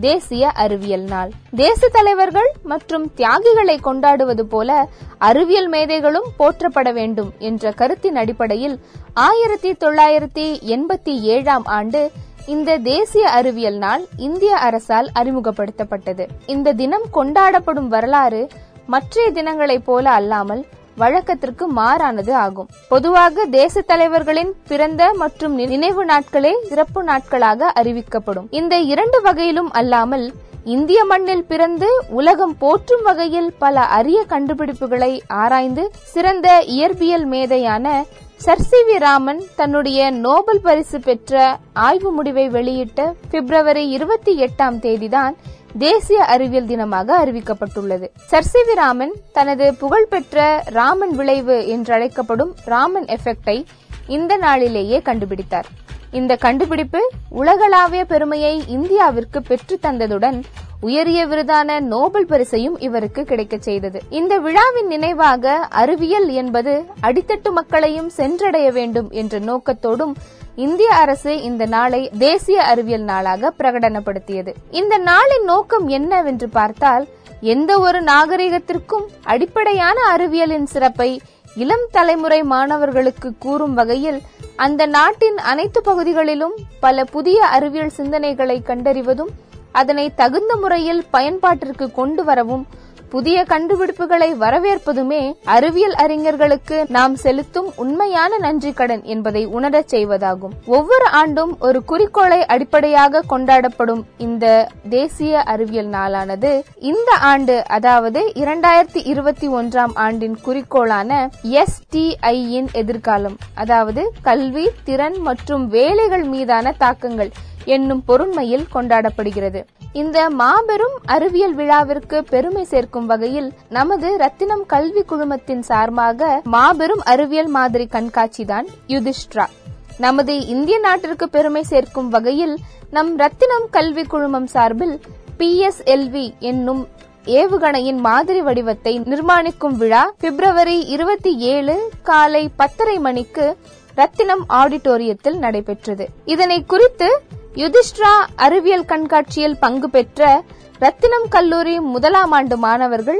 தேசிய அறிவியல் நாள். தேச தலைவர்கள் மற்றும் தியாகிகளை கொண்டாடுவது போல அறிவியல் மேதைகளும் போற்றப்பட வேண்டும் என்ற கருத்தின் அடிப்படையில் ஆயிரத்தி தொள்ளாயிரத்தி எண்பத்தி ஏழாம் ஆண்டு இந்த தேசிய அறிவியல் நாள் இந்திய அரசால் அறிமுகப்படுத்தப்பட்டது. இந்த தினம் கொண்டாடப்படும் வரலாறு மற்றைய தினங்களைப் போல அல்லாமல் வழக்கத்திற்கு மாறானது ஆகும். பொதுவாக தேச தலைவர்களின் பிறந்த மற்றும் நினைவு நாட்களே சிறப்பு நாட்களாக அறிவிக்கப்படும். இந்த இரண்டு வகையிலும் அல்லாமல் இந்திய மண்ணில் பிறந்து உலகம் போற்றும் வகையில் பல அரிய கண்டுபிடிப்புகளை ஆராய்ந்து சிறந்த இயற்பியல் மேதையான சர் சி வி ராமன் தன்னுடைய நோபல் பரிசு பெற்ற ஆய்வு முடிவை வெளியிட்ட பிப்ரவரி இருபத்தி எட்டாம் தேதிதான் தேசிய அறிவியல் தினமாக அறிவிக்கப்பட்டுள்ளது. சர்சிவி ராமன் தனது புகழ்பெற்ற ராமன் விளைவு என்றழைக்கப்படும் ராமன் எஃபெக்டை இந்த நாளிலேயே கண்டுபிடித்தார். இந்த கண்டுபிடிப்பு உலகளாவிய பெருமையை இந்தியாவிற்கு பெற்று தந்ததுடன் உயரிய விருதான நோபல் பரிசையும் இவருக்கு கிடைக்கச் செய்தது. இந்த விழாவின் நினைவாக அறிவியல் என்பது அடித்தட்டு மக்களையும் சென்றடைய வேண்டும் என்ற நோக்கத்தோடும் இந்திய அரசு இந்த நாளை தேசிய அறிவியல் நாளாக பிரகடனப்படுத்தியது. இந்த நாளின் நோக்கம் என்னவென்று பார்த்தால் எந்த ஒரு நாகரிகத்திற்கும் அடிப்படையான அறிவியலின் சிறப்பை இளம் தலைமுறை மாணவர்களுக்கு கூறும் வகையில் அந்த நாட்டின் அனைத்து பகுதிகளிலும் பல புதிய அறிவியல் சிந்தனைகளை கண்டறிவதும் அதனை தகுந்த முறையில் பயன்பாட்டிற்கு கொண்டு வரவும் புதிய கண்டுபிடிப்புகளை வரவேற்பதுமே அறிவியல் அறிஞர்களுக்கு நாம் செலுத்தும் உண்மையான நன்றி கடன் என்பதை உணரச் செய்வதாகும். ஒவ்வொரு ஆண்டும் ஒரு குறிக்கோளை அடிப்படையாக கொண்டாடப்படும் இந்த தேசிய அறிவியல் நாளானது இந்த ஆண்டு அதாவது இரண்டாயிரத்தி இருபத்தி ஒன்றாம் ஆண்டின் குறிக்கோளான எஸ் எதிர்காலம் அதாவது கல்வி திறன் மற்றும் வேலைகள் மீதான தாக்கங்கள். என்னும் பொருண்மையில் கொண்டாடப்படுகிறது. இந்த மாபெரும் அறிவியல் விழாவிற்கு பெருமை சேர்க்கும் வகையில் நமது ரத்தினம் கல்வி குழுமத்தின் சார்பாக மாபெரும் அறிவியல் மாதிரி கண்காட்சிதான் யுதிஷ்ட்ரா. நமது இந்திய நாட்டிற்கு பெருமை சேர்க்கும் வகையில் நம் ரத்தினம் கல்வி குழுமம் சார்பில் பிஎஸ்எல்வி என்னும் ஏவுகணையின் மாதிரி வடிவத்தை நிர்மாணிக்கும் விழா பிப்ரவரி இருபத்தி ஏழு காலை பத்தரை மணிக்கு ரத்தினம் ஆடிட்டோரியத்தில் நடைபெற்றது. இதனை குறித்து யுதிஷ்ட்ரா அறிவியல் கண்காட்சியில் பங்கு பெற்ற ரத்தினம் கல்லூரி முதலாம் ஆண்டு மாணவர்கள்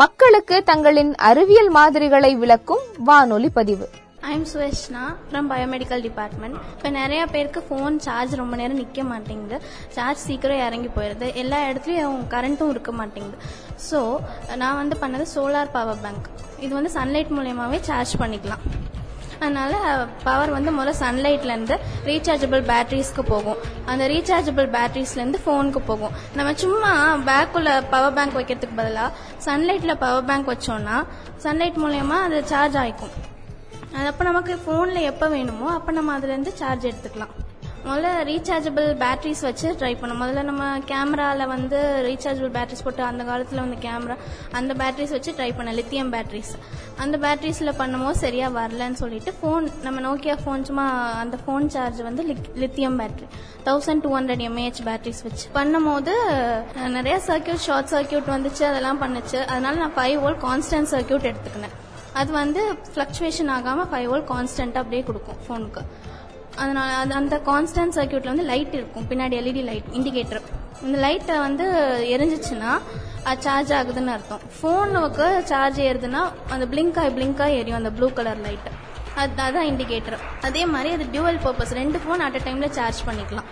மக்களுக்கு தங்களின் அறிவியல் மாதிரிகளை விளக்கும் வானொலி பதிவு. I'm Suveshna from biomedical department இப்போ நிறைய பேருக்கு ஃபோன் சார்ஜ் ரொம்ப நேரம் நிற்க மாட்டேங்குது. சார்ஜ் சீக்கிரம் இறங்கி போயிடுது. எல்லா இடத்துலையும் கரண்ட்டும் இருக்க மாட்டேங்குது. ஸோ நான் வந்து பண்ணது சோலார் பவர் பேங்க் இது வந்து சன்லைட் மூலயமாவே சார்ஜ் பண்ணிக்கலாம். அதனால பவர் வந்து முதல்ல சன்லைட்லேருந்து ரீசார்ஜபிள் பேட்டரிஸ்க்கு போகும். அந்த ரீசார்ஜபிள் பேட்டரிஸ்லேருந்து ஃபோனுக்கு போகும். நம்ம சும்மா பேக்குள்ள பவர் பேங்க் வைக்கிறதுக்கு பதிலாக சன்லைட்டில் பவர் பேங்க் வச்சோம்னா சன்லைட் மூலயமா அது சார்ஜ் ஆகிக்கும் அது அப்போ நமக்கு ஃபோனில் எப்போ வேணுமோ அப்போ நம்ம அதுலேருந்து சார்ஜ் எடுத்துக்கலாம். முதல்ல ரீசார்ஜபிள் பேட்டரிஸ் வச்சு ட்ரை பண்ணோம் முதல்ல நம்ம கேமராவில் வந்து ரீசார்ஜபிள் பேட்டரிஸ் போட்டு அந்த காலத்தில் வந்து கேமரா அந்த பேட்டரிஸ் வச்சு ட்ரை பண்ணேன் லித்தியம் பேட்டரிஸ் அந்த பேட்டரிஸில் பண்ணும்போது சரியாக வரலன்னு சொல்லிட்டு ஃபோன் நம்ம நோக்கியா ஃபோன் சும்மா அந்த ஃபோன் சார்ஜ் வந்து lithium battery thousand two hundred mAh batteries வச்சு. பண்ணும்போது நிறைய சர்க்கியூட் ஷார்ட் சர்க்கியூட் வந்துச்சு அதெல்லாம் பண்ணுச்சு. அதனால நான் ஃபைவ் வோல்ட் கான்ஸ்டன்ட் சர்க்கியூட் எடுத்துக்கினேன். அது வந்து ஃப்ளக்சுவேஷன் ஆகாமல் ஃபைவ் வோல்ட் கான்ஸ்டன்ட்டாக அப்படியே கொடுக்கும் ஃபோனுக்கு அதனால அது அந்த கான்ஸ்டன்ட் சர்க்கியூட்ல வந்து லைட் இருக்கும். பின்னாடி எல்இடி லைட் இண்டிகேட்டர் இந்த லைட்டை வந்து எரிஞ்சிச்சுன்னா சார்ஜ் ஆகுதுன்னு அர்த்தம். ஃபோனுக்கு சார்ஜ் ஏறுதுன்னா அந்த பிளிங்க் ஆகி பிளிங்க் ஆகி எரியும் அந்த ப்ளூ கலர் லைட் அது அதான் இண்டிகேட்டர் அதே மாதிரி அது டியூவல் பர்பஸ் ரெண்டு ஃபோன் அட் அ டைம்ல சார்ஜ் பண்ணிக்கலாம்.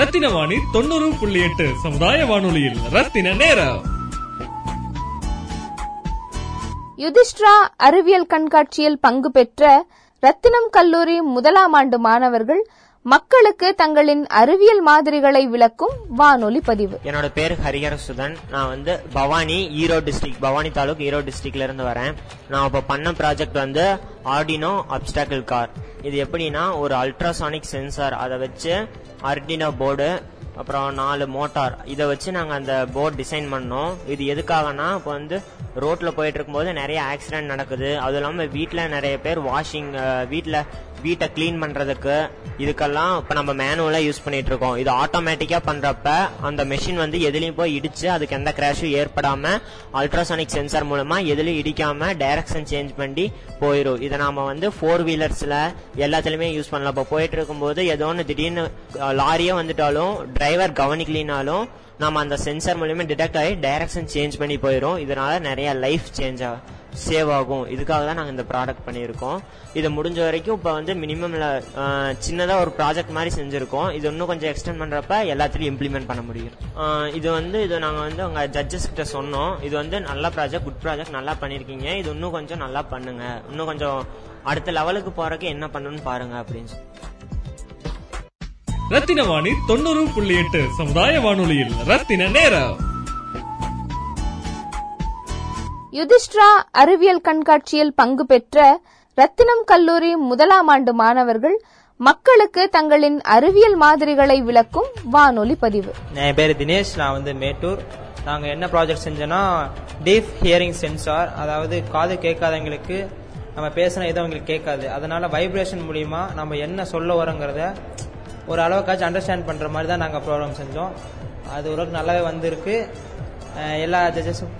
ரத்தின வாணி தொண்ணூறு புள்ளி எட்டு சமுதாய வானொலியில். ரத்தின நேரம். யுதிஷ்டிரா அறிவியல் கண்காட்சியில் பங்கு பெற்ற ரத்தினம் கல்லூரி முதலாம் ஆண்டு மாணவர்கள் மக்களுக்கு தங்களின் அறிவியல் மாதிரிகளை விளக்கும் வானொலி பதிவு. என்னோட பேர் ஹரிஹரசுதன். நான் வந்து பவானி ஈரோடு டிஸ்ட்ரிக்ட் பவானி தாலுக் ஈரோடு டிஸ்ட்ரிக்ட்ல இருந்து வரேன். நான் இப்போ பண்ண ப்ராஜெக்ட் வந்து ஆர்டினோ அப்டாக்கிள் கார் இது எப்படின்னா ஒரு அல்ட்ராசானிக் சென்சார் அதை வச்சு அர்டினோ போர்டு அப்புறம் நாலு மோட்டார். இதை வச்சு நாங்கள் அந்த போர்டு டிசைன் பண்ணோம். இது எதுக்காகனா இப்போ வந்து ரோட்டில் போயிட்டு இருக்கும்போது நிறைய ஆக்சிடென்ட் நடக்குது. அதுவும் இல்லாமல் வீட்டில் நிறைய பேர் வாஷிங் வீட்டில் வீட்டை க்ளீன் பண்றதுக்கு இதுக்கெல்லாம் இப்போ நம்ம மேனுவலா யூஸ் பண்ணிட்டு இருக்கோம் இது ஆட்டோமேட்டிக்கா பண்றப்ப அந்த மெஷின் வந்து எதுலயும் போய் இடிச்சு அதுக்கு எந்த கிராஷும் ஏற்படாம அல்ட்ராசானிக் சென்சார் மூலமா எதுலயும் இடிக்காம டைரக்ஷன் சேஞ்ச் பண்ணி போயிடும் இதை நாம வந்து ஃபோர் வீலர்ஸ்ல எல்லாத்துலயுமே யூஸ் பண்ணலாம். இப்போ போயிட்டு இருக்கும்போது ஏதோ ஒன்று திடீர்னு லாரியே வந்துட்டாலும் டிரைவர் கவனிக்கலினாலும் நம்ம அந்த சென்சார் மூலியமா டிடெக்ட் ஆகி டைரக்ஷன் சேஞ்ச் பண்ணி போயிடும் இதனால நிறைய லைஃப் சேஞ்ச் ஆகும் சேவ் ஆகும். இதுக்காக தான் நாங்கள் இந்த ப்ராடக்ட் பண்ணியிருக்கோம். இது முடிஞ்ச வரைக்கும் இப்போ வந்து மினிமம்ல சின்னதாக ஒரு ப்ராஜெக்ட் மாதிரி செஞ்சுருக்கோம். இது இன்னும் கொஞ்சம் எக்ஸ்டெண்ட் பண்ணுறப்ப எல்லாத்துலேயும் இம்ப்ளிமெண்ட் பண்ண முடியும். இது வந்து இது நாங்கள் வந்து உங்கள் ஜட்ஜஸ் கிட்ட சொன்னோம். இது வந்து நல்ல ப்ராஜெக்ட் குட் ப்ராஜெக்ட் நல்லா பண்ணியிருக்கீங்க. இது இன்னும் கொஞ்சம் நல்லா பண்ணுங்க. இன்னும் கொஞ்சம் அடுத்த லெவலுக்கு போறதுக்கு என்ன பண்ணணும்னு பாருங்க அப்படின்னு சொல்லி. ரத்தின வாணி தொண்ணூறு புள்ளி எட்டு சமுதாய வானொலியில் ரத்தின நேரம். யுதிஷ்டிரா அறிவியல் கண்காட்சியில் பங்கு பெற்ற ரத்தினம் கல்லூரி முதலாம் ஆண்டு மாணவர்கள் மக்களுக்கு தங்களின் அறிவியல் மாதிரிகளை விளக்கும் வானொலி பதிவு. என் பேர் தினேஷ் நான் வந்து மேட்டூர். நாங்கள் என்ன ப்ராஜெக்ட் செஞ்சோன்னா டீப் ஹியரிங் சென்சார் அதாவது காது கேட்காதவங்களுக்கு நம்ம பேசினா எதுவும் அவங்களுக்கு கேட்காது. அதனால வைப்ரேஷன் மூலியமா நம்ம என்ன சொல்ல வரோங்கிறத ஒரு அளவுக்காச்சும் அண்டர்ஸ்டாண்ட் பண்ணுற மாதிரி தான் நாங்கள் ப்ரோக்ராம் செஞ்சோம். அது ஓரளவுக்கு நல்லாவே வந்திருக்கு. எல்லா ஜட்ஜஸும்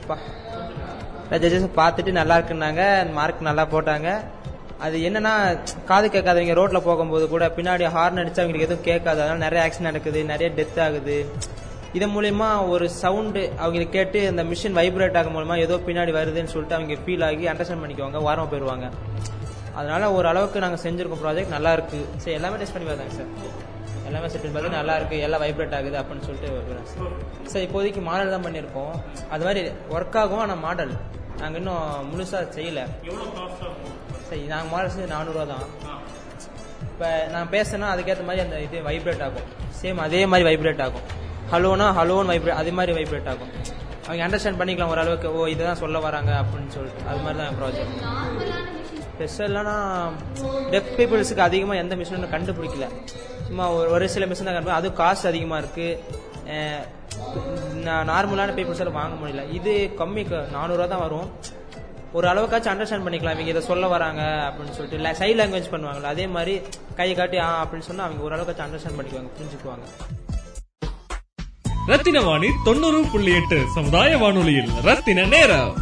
ஜட்ஜஸும் பார்த்துட்டு நல்லா இருக்குன்னாங்க. மார்க் நல்லா போட்டாங்க. அது என்னன்னா காது கேட்காதவங்க ரோட்ல போகும்போது கூட பின்னாடி ஹார்ன் அடிச்சு அவங்களுக்கு எதுவும் கேட்காது. அதனால நிறைய ஆக்சிடென்ட் நடக்குது நிறைய டெத் ஆகுது. இதன் மூலயமா ஒரு சவுண்டு அவங்களுக்கு கேட்டு அந்த மிஷின் வைப்ரேட் ஆகும் மூலமா ஏதோ பின்னாடி வருதுன்னு சொல்லிட்டு அவங்க ஃபீல் ஆகி அண்டர்ஸ்டாண்ட் பண்ணிக்குவாங்க வாரம் போயிடுவாங்க. அதனால ஒரு அளவுக்கு நாங்கள் செஞ்சிருக்கோம் ப்ராஜெக்ட் நல்லா இருக்கு. சரி எல்லாமே டெஸ்ட் பண்ணி பார்த்தாங்க சார் எல்லாமே செட் பண்ணி பார்த்து நல்லா இருக்கு எல்லாம் வைப்ரேட் ஆகுது அப்படின்னு சொல்லிட்டு சார் சார் இப்போதைக்கு மாடல் தான் பண்ணியிருக்கோம். அது மாதிரி ஒர்க் ஆகும் ஆனால் மாடல் நாங்கள் இன்னும் முழுசா செய்யல. சரி நாங்கள் மாடல் செஞ்சு நானூறுவா தான். இப்போ நான் பேசினா அதுக்கேற்ற மாதிரி அந்த இது வைப்ரேட் ஆகும். சேம் அதே மாதிரி வைப்ரேட் ஆகும். ஹலோனா ஹலோன்னு வைப்ரேட் அதே மாதிரி வைப்ரேட் ஆகும். அவங்க அண்டர்ஸ்டாண்ட் பண்ணிக்கலாம் ஓரளவுக்கு. ஓ இதுதான் சொல்ல வராங்க அப்படின்னு சொல்லிட்டு. அது மாதிரி தான் ப்ராஜெக்ட் ஸ்பெஷலானா டெஃப் பீப்புள்ஸுக்கு அதிகமாக எந்த மிஷினும் கண்டுபிடிக்கல. சும்மா ஒரு ஒரு சில மிஷின் தான் கண்டுபிடி அதுவும் காசு அதிகமாக இருக்கு. நார்மலான பீப்புள்ஸ் எல்லாம் வாங்க முடியல. இது கம்மி நானூறுரூவா தான் வரும். ஒரு அளவுக்காச்சும் அண்டர்ஸ்டாண்ட் பண்ணிக்கலாம். இவங்க இதை சொல்ல வராங்க அப்படின்னு சொல்லிட்டு சைட் லாங்குவேஜ் பண்ணுவாங்கல்ல அதே மாதிரி கை காட்டி ஆ அப்படின்னு சொன்னா அவங்க ஒரு அளவுக்காச்சும் அண்டர்ஸ்டாண்ட் பண்ணிக்குவாங்க புரிஞ்சுக்குவாங்க. ரத்தின வாணி தொண்ணூறு புள்ளி எட்டு சமுதாய வானொலியில் ரத்தின நேரம்.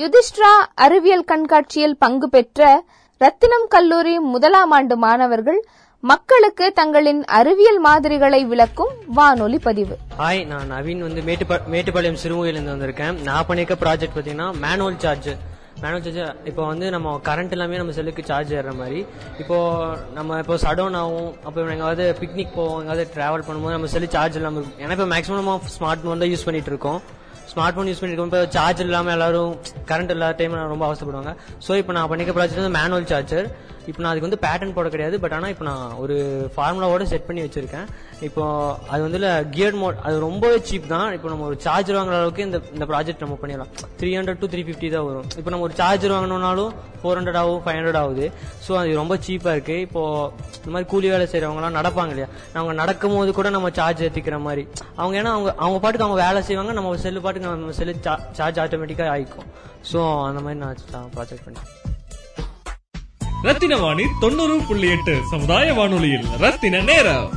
யுதிஷ்டிரா அறிவியல் கண்காட்சியில் பங்கு பெற்ற ரத்தினம் கல்லூரி முதலாம் ஆண்டு மாணவர்கள் மக்களுக்கு தங்களின் அறிவியல் மாதிரிகளை விளக்கும் வானொலி பதிவு. ஹாய் நான் நவீன் வந்து மேட்டுப்பாளையம் சிறுமுகையிலிருந்து வந்திருக்கேன். நான் பண்ணியிருக்க ப்ராஜெக்ட் பார்த்தீங்கன்னா மேனுவல் சார்ஜ் மேனுவல் சார்ஜ் இப்போ வந்து நம்ம கரண்ட் எல்லாமே நம்ம செல்லுக்கு சார்ஜ் ஏறுற மாதிரி. இப்போ நம்ம இப்போ சடோன் ஆகும். அப்போ எங்காவது பிக்னிக் போவோம் எங்காவது டிராவல் பண்ணும்போது நம்ம செல்லு சார்ஜ் இல்லாமல் இருக்கும். ஏன்னா இப்போ மேக்ஸிமம் நம்ம ஸ்மார்ட் ஃபோன் தான் யூஸ் பண்ணிட்டு இருக்கோம். ஸ்மார்ட் ஃபோன் யூஸ் பண்ணிட்டு இப்போ சார்ஜ் இல்லாமல் எல்லாரும் கரண்ட் இல்லாத டைம் ரொம்ப அவசரப்படுவாங்க ஸோ இப்போ நான் பண்ணிக்க ப்ராஜெக்ட் வந்து மேனுவல் சார்ஜர் இப்போ நான் அதுக்கு வந்து பேட்டர்ன் போட கிடையாது பட் ஆனால் இப்போ நான் ஒரு ஃபார்முலாவோட செட் பண்ணி வச்சிருக்கேன். இப்போ அது வந்து கியர் மோட் அது ரொம்பவே சீப் தான். இப்போ நம்ம ஒரு சார்ஜர் வாங்குற அளவுக்கு இந்த இந்த ப்ராஜெக்ட் நம்ம பண்ணிடலாம். Three hundred to three fifty தான் வரும். இப்போ நம்ம ஒரு சார்ஜர் வாங்கணும்னாலும் ஃபோர் ஹண்ட்ரட் ஆகும் ஃபைவ் ஹண்ட்ரட் ஆகுது. ஸோ அது ரொம்ப சீப்பாக இருக்கு. இப்போ இந்த மாதிரி கூலி வேலை செய்கிறவங்களாம் நடப்பாங்க இல்லையா? அவங்க நடக்கும் போது கூட நம்ம சார்ஜ் ஏற்றிக்கிற மாதிரி. அவங்க ஏன்னா அவங்க அவங்க பாட்டுக்கு அவங்க வேலை செய்வாங்க நம்ம செல்லு பாட்டுக்கு நம்ம செல்லு சார்ஜ் ஆட்டோமேட்டிக்காக ஆயிக்கும். ஸோ அந்த மாதிரி நான் ப்ராஜெக்ட் பண்ணேன் ரத்தின வாணி தொண்ணூறு புள்ளி எட்டு சமுதாய வானொலியில் ரத்தின நேரம்.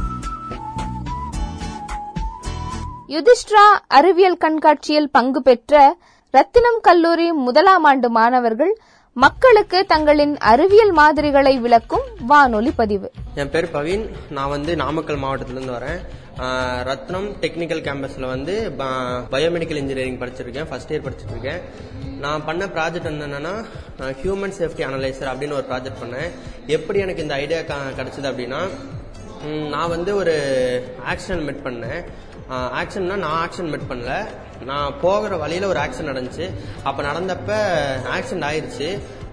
யுதிஷ்டிரா அறிவியல் கண்காட்சியில் பங்கு பெற்ற ரத்தினம் கல்லூரி முதலாம் ஆண்டு மாணவர்கள் மக்களுக்கு தங்களின் அறிவியல் மாதிரிகளை விளக்கும் வானொலி பதிவு. என் பேர் பவீன். நான் வந்து நாமக்கல் மாவட்டத்திலிருந்து வரேன். ரத்னம் டெக்னிக்கல் கேம்பஸில் வந்து பயோமெடிக்கல் இன்ஜினியரிங் படிச்சிருக்கேன். ஃபர்ஸ்ட் இயர் படிச்சுட்டு இருக்கேன் நான் பண்ண ப்ராஜெக்ட் என்னென்னா என்னன்னா ஹியூமன் சேஃப்டி அனலைசர் அப்படின்னு ஒரு ப்ராஜெக்ட் பண்ணேன். எப்படி எனக்கு இந்த ஐடியா கிடைச்சது அப்படின்னா நான் வந்து ஒரு ஆக்ஷன் மெட் பண்ணேன். ஆக்ஷன்னா நான் ஆக்ஷன் மெட் பண்ணல. நான் போகிற வழியில் ஒரு ஆக்சிடென்ட் நடந்துச்சு. அப்போ நடந்தப்ப ஆக்சிடென்ட் ஆயிடுச்சு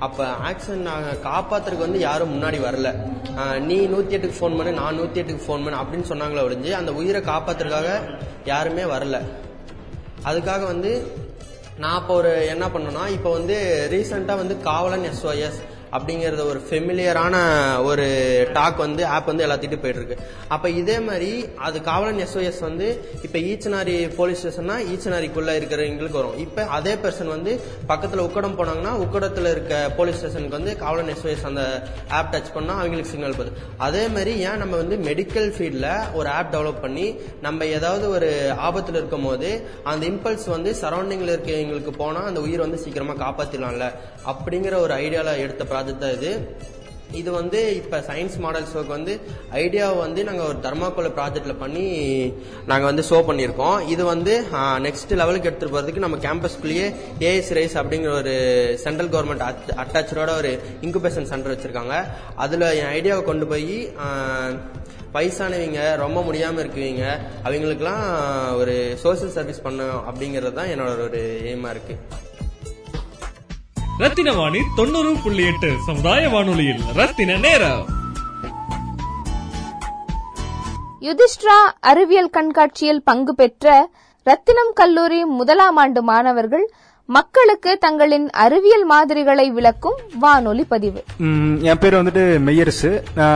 அப்போ ஆக்சிடென்ட் காப்பாத்துறதுக்கு வந்து யாரும் முன்னாடி வரல. நீ நூற்றி எட்டுக்கு ஃபோன் பண்ணு நான் நூற்றி எட்டுக்கு ஃபோன் பண்ணு அப்படின்னு சொன்னாங்களே ஒழிஞ்சு அந்த உயிரை காப்பாத்துறதுக்காக யாருமே வரல. அதுக்காக வந்து நான் இப்போ ஒரு என்ன பண்ணேன்னா இப்போ வந்து ரீசெண்டாக வந்து காவலன் எஸ்ஓஎஸ் அப்படிங்கறத ஒரு ஃபெமிலியரான ஒரு டாக் வந்து ஆப் வந்து எல்லாத்திட்டும் போயிட்டு இருக்கு அப்ப இதே மாதிரி அது காவலன் எஸ்ஓஎஸ் வந்து இப்ப ஈச்சனாரி போலீஸ் ஸ்டேஷன்னா ஈச்சனாரிக்குள்ள இருக்கிறவங்களுக்கு வரும். இப்ப அதே பர்சன் வந்து பக்கத்துல உக்கடம் போனாங்கன்னா உக்கடத்துல இருக்க போலீஸ் ஸ்டேஷனுக்கு வந்து காவலன் எஸ்ஓஎஸ் அந்த ஆப் டச் பண்ணா அவங்களுக்கு சிக்னல் போகுது. அதே மாதிரி ஏன் நம்ம வந்து மெடிக்கல் ஃபீல்ட்ல ஒரு ஆப் டெவலப் பண்ணி நம்ம ஏதாவது ஒரு ஆபத்துல இருக்கும் போது அந்த இம்பல்ஸ் வந்து சரௌண்டிங்ல இருக்கவங்களுக்கு போனா அந்த உயிர் வந்து சீக்கிரமா காப்பாத்திடலாம்ல அப்படிங்கிற ஒரு ஐடியால எடுத்த அதுதான் தான் இது. இது வந்து இப்ப சயின்ஸ் மாடல்ஸ் ஒர்க் வந்து ஐடியாவை வந்து நாங்கள் ஒரு தர்மாக்கோல ப்ராஜெக்ட்ல பண்ணி நாங்கள் வந்து ஷோ பண்ணியிருக்கோம். இது வந்து நெக்ஸ்ட் லெவலுக்கு எடுத்துட்டு போறதுக்கு நம்ம கேம்பஸ்குள்ளேயே ஏஎஸ் ரைஸ் அப்படிங்கிற ஒரு சென்ட்ரல் கவர்மெண்ட் அட்டாச்சோட ஒரு இன்குபேஷன் சென்டர் வச்சிருக்காங்க. அதுல என் ஐடியாவை கொண்டு போய் வயசானவங்க ரொம்ப முடியாம இருக்குவீங்க அவங்களுக்குலாம் ஒரு சோசியல் சர்வீஸ் பண்ணணும் அப்படிங்கிறது தான் என்னோட ஒரு எய்மா இருக்கு. ரத்தின வாணி தொண்ணூறு புள்ளி எட்டு சமுதாய வானொலியில். ரத்தின நேரம். யுதிஷ்டிரா அறிவியல் கண்காட்சியில் பங்கு பெற்ற ரத்தினம் கல்லூரி முதலாம் ஆண்டு மாணவர்கள் மக்களுக்கு தங்களின் அறிவியல் மாதிரிகளை விளக்கும் வானொலி பதிவு. என் பேர் வந்துட்டு மெய்யரசு.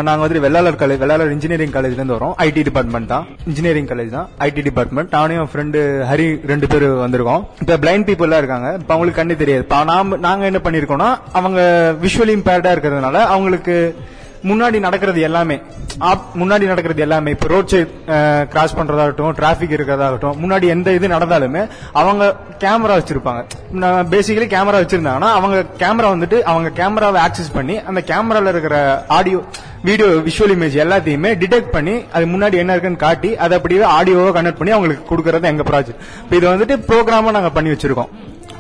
நாங்க வந்துட்டு வெள்ளாளர் காலேஜ் வெள்ளாளர் இன்ஜினியரிங் காலேஜ்ல இருந்து வரோம். ஐடி டிபார்ட்மெண்ட் தான். இன்ஜினியரிங் காலேஜ் தான். ஐடி டிபார்ட்மெண்ட் நானும் என் ஃப்ரெண்டு ஹரி ரெண்டு பேர் வந்திருக்கோம். இப்ப பிளைண்ட் பீப்புள் எல்லாம் இருக்காங்க. இப்ப அவங்களுக்கு கண்ணு தெரியாது. நாம நாங்க என்ன பண்ணிருக்கோம்னா அவங்க விஷுவலி இம்பேர்டா இருக்கிறதுனால அவங்களுக்கு முன்னாடி நடக்கிறது எல்லாமே ஆப்- முன்னாடி நடக்கிறது எல்லாமே இப்ப ரோட் சைட் கிராஸ் பண்றதாகட்டும் டிராபிக் இருக்கிறதாகட்டும் முன்னாடி எந்த இது நடந்தாலுமே அவங்க கேமரா வச்சிருப்பாங்க. பேசிக்கலி கேமரா வச்சிருந்தாங்கன்னா அவங்க கேமரா வந்துட்டு அவங்க கேமராவை ஆக்சஸ் பண்ணி அந்த கேமரால இருக்கிற ஆடியோ வீடியோ விஷுவல் இமேஜ் எல்லாத்தையுமே டிடெக்ட் பண்ணி அது முன்னாடி என்ன இருக்குன்னு காட்டி அதை அப்படியே ஆடியோவை கனெக்ட் பண்ணி அவங்களுக்கு கொடுக்கறது எங்க ப்ராஜெக்ட் இப்போ இது வந்துட்டு ப்ரோக்ராமா நாங்க பண்ணி வச்சிருக்கோம்.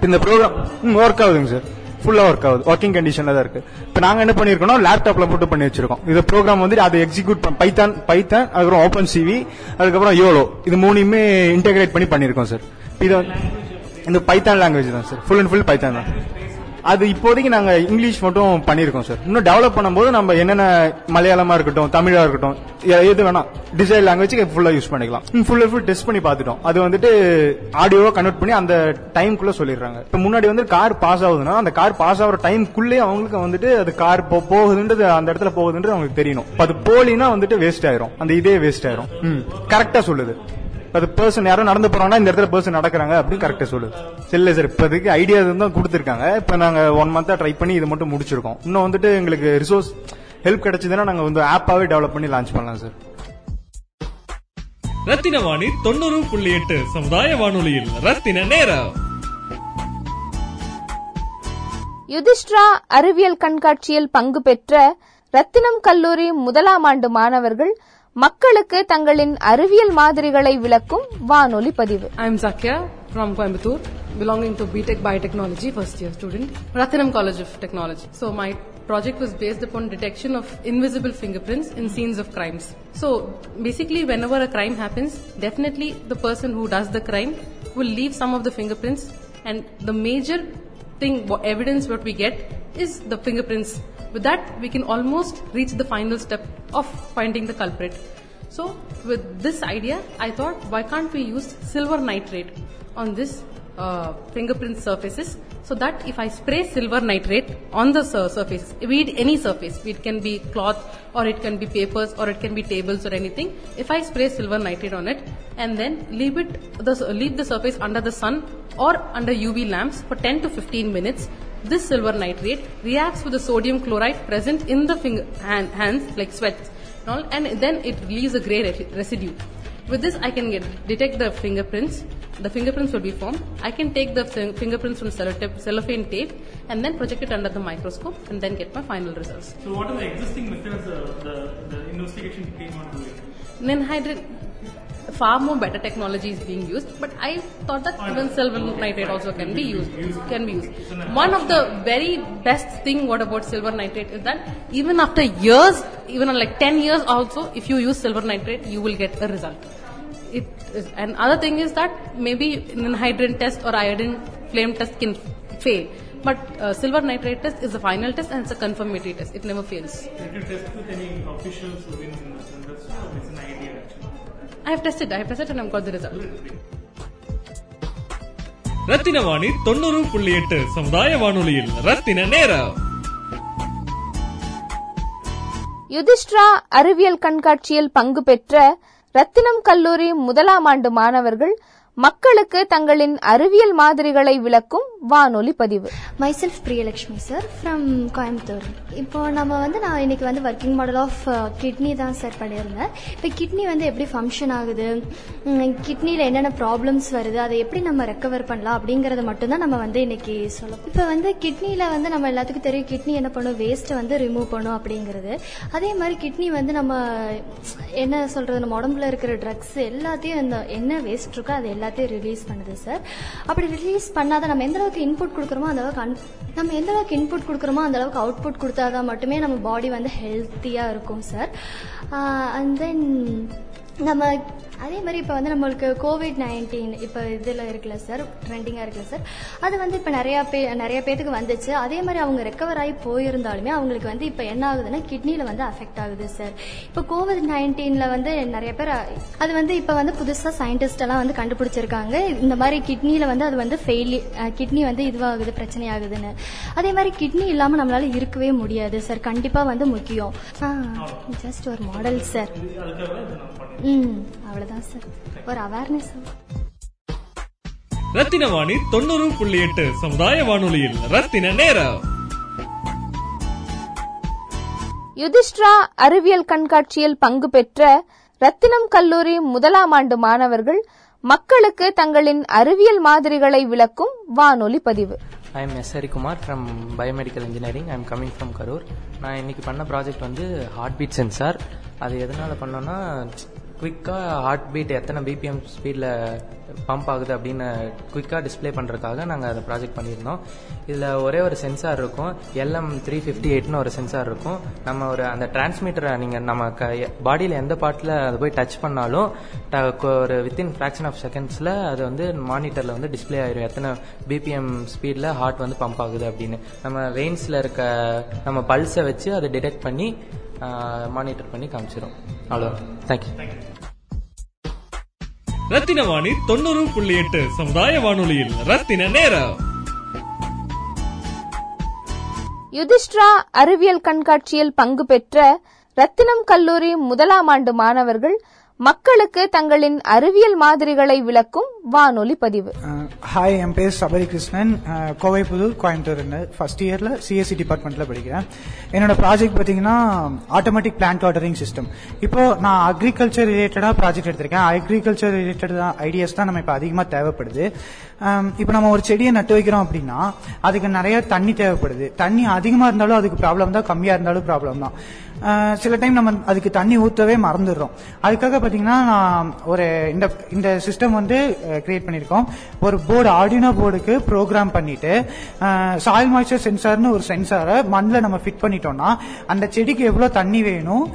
இந்த ப்ரோக்ராம் ஒர்க் ஆகுதுங்க சார் ஃபுல்லா ஒர்க் ஆகுது. ஒர்க்கிங் கண்டிஷன்ல தான் இருக்கு. இப்போ நாங்க என்ன பண்ணிருக்கோம் லேப்டாப்ல போட்டு பண்ணி வச்சிருக்கோம். இந்த ப்ரோக்ராம் வந்து அதை எக்ஸிக்யூட் பைத்தான் பைத்தான் அதுக்கப்புறம் ஓப்பன் சிவி அதுக்கப்புறம் யோலோ இது மூணையுமே இன்டெகிரேட் பண்ணி பண்ணிருக்கோம் சார் இது இந்த பைத்தான் லாங்குவேஜ் தான் sir full and full python தான். அது இப்போதைக்கு நாங்க இங்கிலீஷ் மட்டும் பண்ணிருக்கோம் சார் இன்னும் டெவலப் பண்ணும்போது நம்ம என்னென்ன மலையாளமா இருக்கட்டும் தமிழா இருக்கட்டும் எது வேணா டிசைன் லாங்குவேஜ் ஃபுல்லா யூஸ் பண்ணிக்கலாம். ஃபுல் அண்ட் ஃபுல் டெஸ்ட் பண்ணி பார்த்துட்டோம். அது வந்துட்டு ஆடியோவா கன்வெர்ட் பண்ணி அந்த டைம்குள்ள சொல்லிடுறாங்க. இப்போ முன்னாடி வந்து கார் பாஸ் ஆகுதுன்னா அந்த கார் பாஸ் ஆகுற டைம்குள்ளே அவங்களுக்கு வந்துட்டு அது கார் போகுதுன்றது அந்த இடத்துல போகுதுன்றது அவங்களுக்கு தெரியணும். அது போலினா வந்துட்டு வேஸ்ட் ஆயிரும். அந்த இதே வேஸ்ட் ஆயிரும். கரெக்டா சொல்லுது. அது பர்சன் யாரும் நடந்து போறாங்கன்னா இந்த இடத்துல பர்சன் நடக்கிறாங்க அப்படின்னு கரெக்டா சொல்லுது இல்ல சார் இப்போதைக்கு ஐடியா தான் கொடுத்துருக்காங்க. இப்ப நாங்க ஒன் மந்தா ட்ரை பண்ணி இது மட்டும் முடிச்சிருக்கோம். இன்னும் வந்துட்டு எங்களுக்கு ரிசோர்ஸ் ஹெல்ப் கிடைச்சதுன்னா நாங்க வந்து ஆப்பாவே டெவலப் பண்ணி லான்ச் பண்ணலாம் சார் ரத்தின வாணி தொண்ணூறு புள்ளி எட்டு சமுதாய வானொலியில் ரத்தின நேரம். யுதிஷ்டிரா அறிவியல் கண்காட்சியில் பங்கு பெற்ற ரத்தினம் கல்லூரி முதலாம் ஆண்டு மாணவர்கள் மக்களுக்கு தங்களின் அறிவியல் மாதிரிகளை விளக்கும் வானொலி பதிவு I'm Zakya from Coimbatore, belonging to BTech Biotechnology, first year student, Rathinam College of Technology. So my project was based upon detection of invisible fingerprints in scenes of crimes. So basically, whenever a crime happens, definitely the person who does the crime will leave some of the fingerprints, and the major thing, wha- evidence what we get is the fingerprints. With that, we can almost reach the final step of finding the culprit. So, with this idea, I thought, why can't we use silver nitrate on this uh, fingerprint surfaces so that if I spray silver nitrate on the sur- surface, be it any surface, it can be cloth or it can be papers or it can be tables or anything. If I spray silver nitrate on it and then leave it, the, leave the surface under the sun or under UV lamps for 10 to 15 minutes, this silver nitrate reacts with the sodium chloride present in the finger, hand, hands like sweat and all, and then it leaves a resi- residue. With this, I can get detect the fingerprints. The fingerprints will be formed. I can take the fingerprints from cellophane tape and then project it under the microscope and then get my final results. So what are the existing methods uh, the, the investigation team are doing? Far more better technology is being used. But I thought that even silver nitrate also can be used. Can be used. One of the very best thing what about silver nitrate is that even after years, even like 10 years also, if you use silver nitrate, you will get a result. It is, and other thing is that maybe an hydrogen test or iodine flame test can fail. But uh, silver nitrate test is the final test and it's a confirmatory test. It never fails. You test with any officials within the industry or it's an idea actually. I have tested. I have tested and I've got the result. Rathina Vani தொண்ணூறு புள்ளி எட்டு சமுதாய வானொலியில் ரத்தின நேரம் யுதிஷ்டிரா அறிவியல் கண்காட்சியில் பங்கு பெற்ற ரத்தினம் கல்லூரி முதலாம் ஆண்டு மாணவர்கள் மக்களுக்கு தங்களின் அறிவியல் மாதிரிகளை விளக்கும் வானொலி பதிவு. Myself Priyalakshmi sir from Coimbatore இப்போ நம்ம வந்து நான் இன்னைக்கு வந்து ஒர்க்கிங் மாடல் ஆஃப் கிட்னி தான் சார் பண்ணியிருந்தேன். இப்போ கிட்னி வந்து எப்படி ஃபங்க்ஷன் ஆகுது? கிட்னியில் என்னென்ன ப்ராப்ளம்ஸ் வருது? அதை எப்படி நம்ம ரெக்கவர் பண்ணலாம்? அப்படிங்கறத மட்டும்தான் நம்ம வந்து இன்னைக்கு சொல்லணும் இப்போ வந்து கிட்னியில் வந்து நம்ம எல்லாத்துக்கும் தெரியும் கிட்னி என்ன பண்ணும்? வேஸ்ட்டை வந்து ரிமூவ் பண்ணும் அப்படிங்கிறது. அதே மாதிரி கிட்னி வந்து நம்ம என்ன சொல்றது? நம்ம உடம்புல இருக்கிற ட்ரக்ஸ் எல்லாத்தையும் என்ன வேஸ்ட் இருக்கோ அது எல்லாத்தையும் எல்லாத்தையும் ரிலீஸ் பண்ணுது சார் அப்படி ரிலீஸ் பண்ணாத நம்ம எந்த அளவுக்கு இன்புட் கொடுக்குறோமோ அந்த அளவுக்கு நம்ம எந்த அளவுக்கு இன்புட் கொடுக்குறோமோ அந்த அளவுக்கு அவுட்புட் கொடுத்தாதான் மட்டுமே நம்ம பாடி வந்து ஹெல்த்தியாக இருக்கும் சார் அண்ட் தென் நம்ம அதே மாதிரி இப்போ வந்து நம்மளுக்கு கோவிட் நைன்டீன் இப்போ இதில் இருக்குல்ல சார் ட்ரெண்டிங்காக இருக்குல்ல சார் அது வந்து இப்போ நிறையா பே நிறைய பேத்துக்கு வந்துச்சு. அதே மாதிரி அவங்க ரெக்கவர் ஆகி போயிருந்தாலுமே அவங்களுக்கு வந்து இப்போ என்ன ஆகுதுன்னா கிட்னியில் வந்து அஃபெக்ட் ஆகுது சார் இப்போ கோவிட் நைன்டீனில் வந்து நிறைய பேர் அது வந்து இப்போ வந்து புதுசாக சயின்டிஸ்ட் எல்லாம் வந்து கண்டுபிடிச்சிருக்காங்க. இந்த மாதிரி கிட்னியில் வந்து அது வந்து ஃபெயிலி கிட்னி வந்து இதுவாகுது பிரச்சனை ஆகுதுன்னு அதே மாதிரி கிட்னி இல்லாமல் நம்மளால இருக்கவே முடியாது சார் கண்டிப்பாக வந்து முக்கியம். ஜஸ்ட் ஒரு மாடல் சார் ம் அவ்வளோதான் சார் ஒரு அவேர்னஸ் ரத்தின வாணி தொண்ணூறு புள்ளி எட்டு. சமுதாய வானொலியில் ரத்தின நேரம். யுதிஷ்டிரா அறிவியல் கண்காட்சியில் பங்கு பெற்ற ரத்தினம் கல்லூரி முதலாம் ஆண்டு மாணவர்கள் மக்களுக்கு தங்களின் அறிவியல் மாதிரிகளை விளக்கும் வானொலி பதிவு. I am S Harikumar from biomedical engineering I am coming from Karur நான் இன்னைக்கு பண்ண ப்ராஜெக்ட் வந்து ஹார்ட் பீட் சென்சார் அது எதனால் பண்ணோன்னா குயிக்காக ஹார்ட் பீட் எத்தனை பிபிஎம் ஸ்பீடில் பம்ப் ஆகுது அப்படின்னு குயிக்காக டிஸ்ப்ளே பண்ணுறதுக்காக நாங்கள் அதை ப்ராஜெக்ட் பண்ணியிருந்தோம். இதில் ஒரே ஒரு சென்சார் இருக்கும். எல்எம் த்ரீ ஃபிஃப்டி எயிட்னு ஒரு சென்சார் இருக்கும். நம்ம ஒரு அந்த டிரான்ஸ்மீட்டரை நீங்கள் நம்ம க பாடியில் எந்த பார்ட்டில் அதை போய் டச் பண்ணாலும் ட- ஒரு வித்தின் ஃப்ராக்ஷன் ஆஃப் செகண்ட்ஸில் அது வந்து மானிட்டரில் வந்து டிஸ்ப்ளே ஆயிரும். எத்தனை பிபிஎம் ஸ்பீடில் ஹார்ட் வந்து பம்ப் ஆகுது அப்படின்னு. நம்ம வெயின்ஸில் இருக்க நம்ம பல்ஸை வச்சு அதை டிடெக்ட் பண்ணி மானிட்டர் பண்ணி அவ்வளோ தேங்க்யூ ரத்தின வாணி தொண்ணூறு புள்ளி எட்டு சமுதாய வானொலியில் ரத்தின நேரம். யுதிஷ்டிரா அறிவியல் கண்காட்சியில் பங்கு பெற்ற ரத்தினம் கல்லூரி முதலாம் ஆண்டு மாணவர்கள் மக்களுக்கு தங்களின் அறிவியல் மாதிரிகளை விளக்கும் வானொலி பதிவு. ஹாய் என் பேர் சபரி கிருஷ்ணன் கோவை புதூர் கோயம்புத்தூர் ஃபர்ஸ்ட் இயர்ல சிஎஸ்சி டிபார்ட்மெண்ட்ல படிக்கிறேன். என்னோட ப்ராஜெக்ட் பார்த்தீங்கன்னா ஆட்டோமேட்டிக் பிளான்ட் ஆர்டரிங் சிஸ்டம் இப்போ நான் அக்ரிகல்ச்சர் ரிலேட்டடா ப்ராஜெக்ட் எடுத்திருக்கேன். அக்ரிகல்ச்சர் ரிலேட்டட் ஐடியாஸ் தான் நம்ம இப்போ அதிகமாக தேவைப்படுது. இப்போ நம்ம ஒரு செடியை நட்டு வைக்கிறோம் அப்படின்னா அதுக்கு நிறைய தண்ணி தேவைப்படுது. தண்ணி அதிகமாக இருந்தாலும் அதுக்கு ப்ராப்ளம் தான் கம்மியாக இருந்தாலும் ப்ராப்ளம் தான். சில டைம் நம்ம அதுக்கு தண்ணி ஊற்றவே மறந்துடுறோம். அதுக்காக பார்த்தீங்கன்னா நான் ஒரு இந்த இந்த சிஸ்டம் வந்து கிரியேட் பண்ணியிருக்கோம். ஒரு போர்டு ஆர்டினோ போர்டுக்கு ப்ரோக்ராம் பண்ணிட்டு சாயில் மாய்ச்சர் சென்சார்னு ஒரு சென்சாரை மண்ணில் நம்ம ஃபிட் பண்ணிட்டோம்னா அந்த செடிக்கு எவ்வளோ தண்ணி வேணும்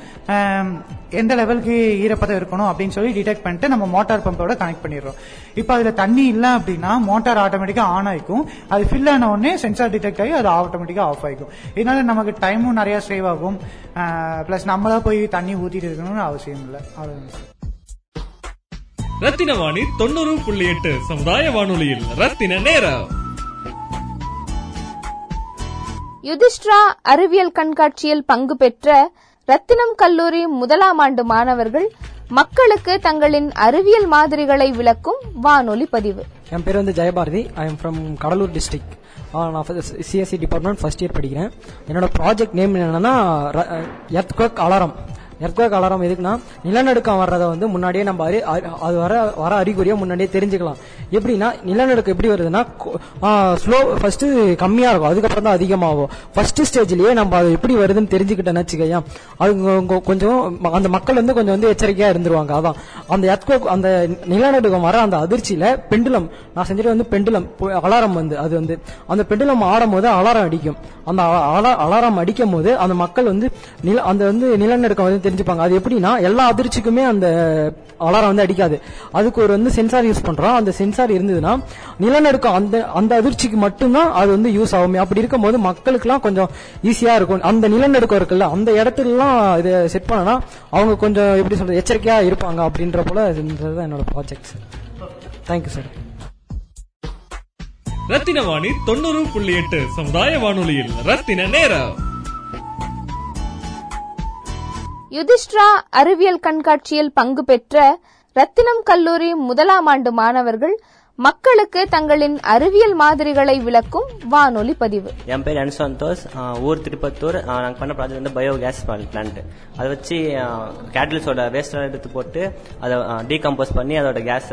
எந்த லெவலுக்கு ஈரப்பதம் இருக்கணும் அப்படின்னு சொல்லி டிடெக்ட் பண்ணிட்டு நம்ம மோட்டார் பம்போட கனெக்ட் பண்ணிடுறோம். இப்போ அதில் தண்ணி இல்லை அப்படின்னா மோட்டார் ஆட்டோமேட்டிக்காக ஆன் ஆகிக்கும் அது ஃபில் ஆன உடனே சென்சார் டிடெக்ட் ஆகி அது ஆட்டோமேட்டிக்காக ஆஃப் ஆகிக்கும் இதனால நமக்கு டைமும் நிறையா சேவ் ஆகும். ப்ளஸ் நம்மளா போய் தண்ணி ஊற்றிட்டு இருக்கணும்னு அவசியம் இல்லை. அவ்வளோதான் ரத்தின வாணி தொண்ணூறு புள்ளி எட்டு சமுதாய வானொலியில் ரத்தின நேரம். யுதிஷ்டிரா அறிவியல் கண்காட்சியில் பங்கு பெற்ற ரத்தினம் கல்லூரி முதலாம் ஆண்டு மாணவர்கள் மக்களுக்கு தங்களின் அறிவியல் மாதிரிகளை விளக்கும் வானொலி பதிவு. என் பேர் வந்து Jayabharathi. I am from Cuddalore district நான் சிஎஸ்சி டிபார்ட்மெண்ட் ஃபர்ஸ்ட் இயர் படிக்கிறேன். என்னோட ப்ராஜெக்ட் நேம் என்னன்னா எர்த்குவக் அலாரம் எர்த்குவக் அலாரம் எதுக்குன்னா நிலநடுக்கம் வர்றதை வந்து முன்னாடியே நம்ம அறி- அது வர வர அறிகுறியா முன்னாடியே தெரிஞ்சுக்கலாம். எப்படின்னா நிலநடுக்கம் எப்படி வருதுன்னா ஸ்லோ ஃபர்ஸ்ட் கம்மியா இருக்கும் அதுக்கப்புறம் தான் அதிகமாகும். ஃபர்ஸ்ட் ஸ்டேஜ்லயே நம்ம அது எப்படி வருதுன்னு தெரிஞ்சுக்கிட்டேன்னு வச்சுக்கையா அது கொ- கொஞ்சம் அந்த மக்கள் வந்து கொஞ்சம் வந்து எச்சரிக்கையா இருந்துருவாங்க அதான். அந்த earthquake அந்த நிலநடுக்கம் வர அந்த அதிர்ச்சியில பெண்டுலம் நான் செஞ்சுட்டு வந்து பெண்டுலம் அலாரம் வந்து அது வந்து. அந்த பெண்டுலம் ஆடும் போது அலாரம் அடிக்கும். அந்த அலாரம் அடிக்கும் போது அந்த மக்கள் வந்து நில அந்த வந்து நிலநடுக்கம் வந்து தெரிஞ்சுப்பாங்க. அது எப்படின்னா எல்லா அதிர்ச்சிக்குமே அந்த அலாரம் வந்து அடிக்காது. அதுக்கு ஒரு வந்து சென்சார் யூஸ் பண்றோம் அந்த சென்சார் இருந்ததுன்னா நிலநடுக்கம் அந்த அந்த அதிர்ச்சிக்கு மட்டும்தான் அது வந்து யூஸ் ஆகும். அப்படி இருக்கும்போது மக்களுக்குலாம் கொஞ்சம் ஈஸியா இருக்கும். அந்த நிலநடுக்கம் இருக்குல்ல அந்த இடத்துலலாம் இதை செட் பண்ணனா அவங்க கொஞ்சம் எப்படி சொல்றது எச்சரிக்கையா இருப்பாங்க அப்படின்ற போல தான் என்னோட project sir thank you sir Rathina Vani தொண்ணூறு புள்ளி எட்டு சமுதாய வானொலியில் ரத்தின நேரம். யுதிஷ்டிரா அறிவியல் கண்காட்சியில் பங்கு பெற்ற ரத்தினம் கல்லூரி முதலாம் ஆண்டு மாணவர்கள் மக்களுக்கு தங்களின் அறிவியல் மாதிரிகளை விளக்கும் வானொலி பதிவு. என் பேர் என் சந்தோஷ் ஊர் திருப்பத்தூர். நாங்கள் நாங்க பண்ண ப்ராஜெக்ட் வந்து பயோ கேஸ் பிளான்ட் அதை வச்சு கேட்டல்ஸோட வேஸ்ட் எடுத்து போட்டு அதை டீகம்போஸ் பண்ணி அதோட கேஸ்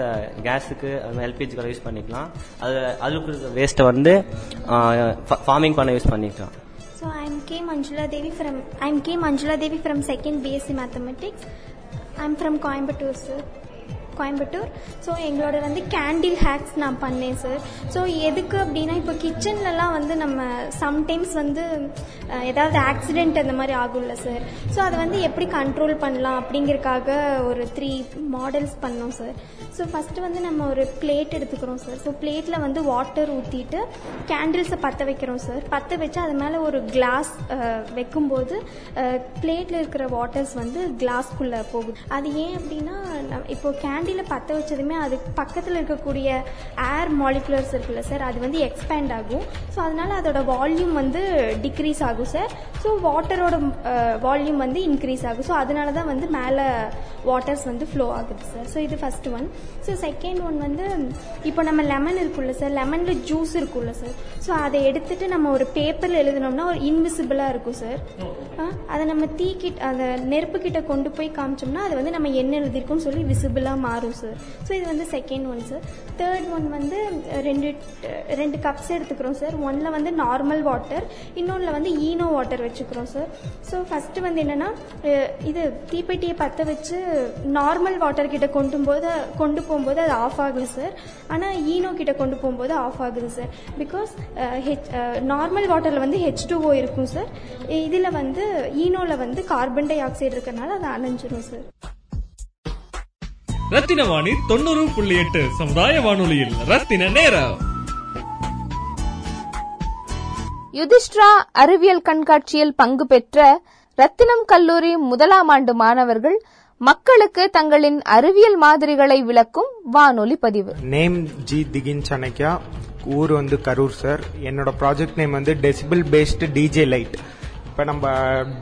கேஸுக்கு எல்பிஜிக்கு யூஸ் பண்ணிக்கலாம். அது அதுக்கு வேஸ்ட்டை வந்து ஃபார்மிங் பண்ண யூஸ் பண்ணிக்கலாம். So I'm K Manjula Devi from I'm K Manjula Devi from second BSc Mathematics. I'm from Coimbatore sir. Coimbatore. So எங்களோட வந்து கேண்டில் ஹேக்ஸ் நான் பண்ணேன் சார் ஸோ எதுக்கு அப்படின்னா இப்போ கிச்சன்லலாம் வந்து நம்ம சம்டைம்ஸ் வந்து ஏதாவது ஆக்சிடென்ட் அந்த மாதிரி ஆகும்ல சார் ஸோ அதை வந்து எப்படி கண்ட்ரோல் பண்ணலாம் அப்படிங்கிறதுக்காக ஒரு த்ரீ மாடல்ஸ் பண்ணோம் சார் ஸோ ஃபஸ்ட்டு வந்து நம்ம ஒரு பிளேட் எடுத்துக்கிறோம் சார் ஸோ பிளேட்டில் வந்து வாட்டர் ஊற்றிட்டு கேண்டில்ஸை பற்ற வைக்கிறோம் சார் பற்ற வச்சு அது மேலே ஒரு கிளாஸ் வைக்கும்போது பிளேட்டில் இருக்கிற வாட்டர்ஸ் வந்து கிளாஸ்க்குள்ளே போகுது. அது ஏன் அப்படின்னா நம்ம இப்போ கேண்டில் பற்ற வச்சதுமே அது பக்கத்தில் இருக்கக்கூடிய ஏர் மாலிகுலர்ஸ் இருக்குல்ல சார் அது வந்து எக்ஸ்பேண்ட் ஆகும். ஸோ அதனால அதோட வால்யூம் வந்து டிக்ரீஸ் ஆகும் சார் ஸோ வாட்டரோட வால்யூம் வந்து இன்க்ரீஸ் ஆகும். ஸோ அதனால தான் வந்து மேலே வாட்டர்ஸ் வந்து ஃப்ளோ ஆகுது சார் ஸோ இது first one so second one வந்து இப்போ நம்ம லெமன் இருக்குல்ல சார் லெமனில் ஜூஸ் இருக்குல்ல சார் ஸோ அதை எடுத்துட்டு நம்ம ஒரு பேப்பரில் எழுதினோம்னா ஒரு இன்விசிபிளாக இருக்கும் சார் அதை நம்ம தீ கிட்ட அந்த நெருப்பு கிட்ட கொண்டு போய் காமிச்சோம்னா அது வந்து நம்ம என்ன எழுதிருக்கோம்னு சொல்லி விசிபிளாக மாறும் சார் ஸோ இது வந்து second one sir third one வந்து ரெண்டு ரெண்டு கப்ஸ் எடுத்துக்கிறோம் சார் ஒன்ல வந்து நார்மல் வாட்டர் இன்னொன்றில் வந்து ஈனோ வாட்டர் வச்சுக்கிறோம் சார் ஸோ ஃபஸ்ட்டு வந்து என்னென்னா இது தீப்பெட்டியை பற்ற வச்சு நார்மல் வாட்டர் கிட்ட கொண்டு போது கொண்டு போகும்போது அது ஆஃப் ஆகுது சார் ஆனால் ஈனோ கிட்ட கொண்டு போகும்போது ஆஃப் ஆகுது சார் பிகாஸ் ஹெச் நார்மல் வாட்டரில் வந்து ஹெச் டூஓ இருக்கும் சார் இதில் வந்து ஈனோவில் வந்து கார்பன் டை ஆக்சைடு இருக்கறனால அது அணைஞ்சிரும் சார் ரத்தின வாணி தொண்ணூறு புள்ளி எட்டு சமுதாய வானொலியில். ரத்தின நேரம். யுதிஷ்டிரா அறிவியல் கண்காட்சியில் பங்கு பெற்ற ரத்தினம் கல்லூரி முதலாம் ஆண்டு மாணவர்கள் மக்களுக்கு தங்களின் அறிவியல் மாதிரிகளை விளக்கும் வானொலி பதிவு. நேம் ஜி திகின் சனைக்கியா ஊர் வந்து கரூர் சார் என்னோட ப்ராஜெக்ட் நேம் வந்து டெசிபிள் பேஸ்டு டிஜே லைட் இப்போ நம்ம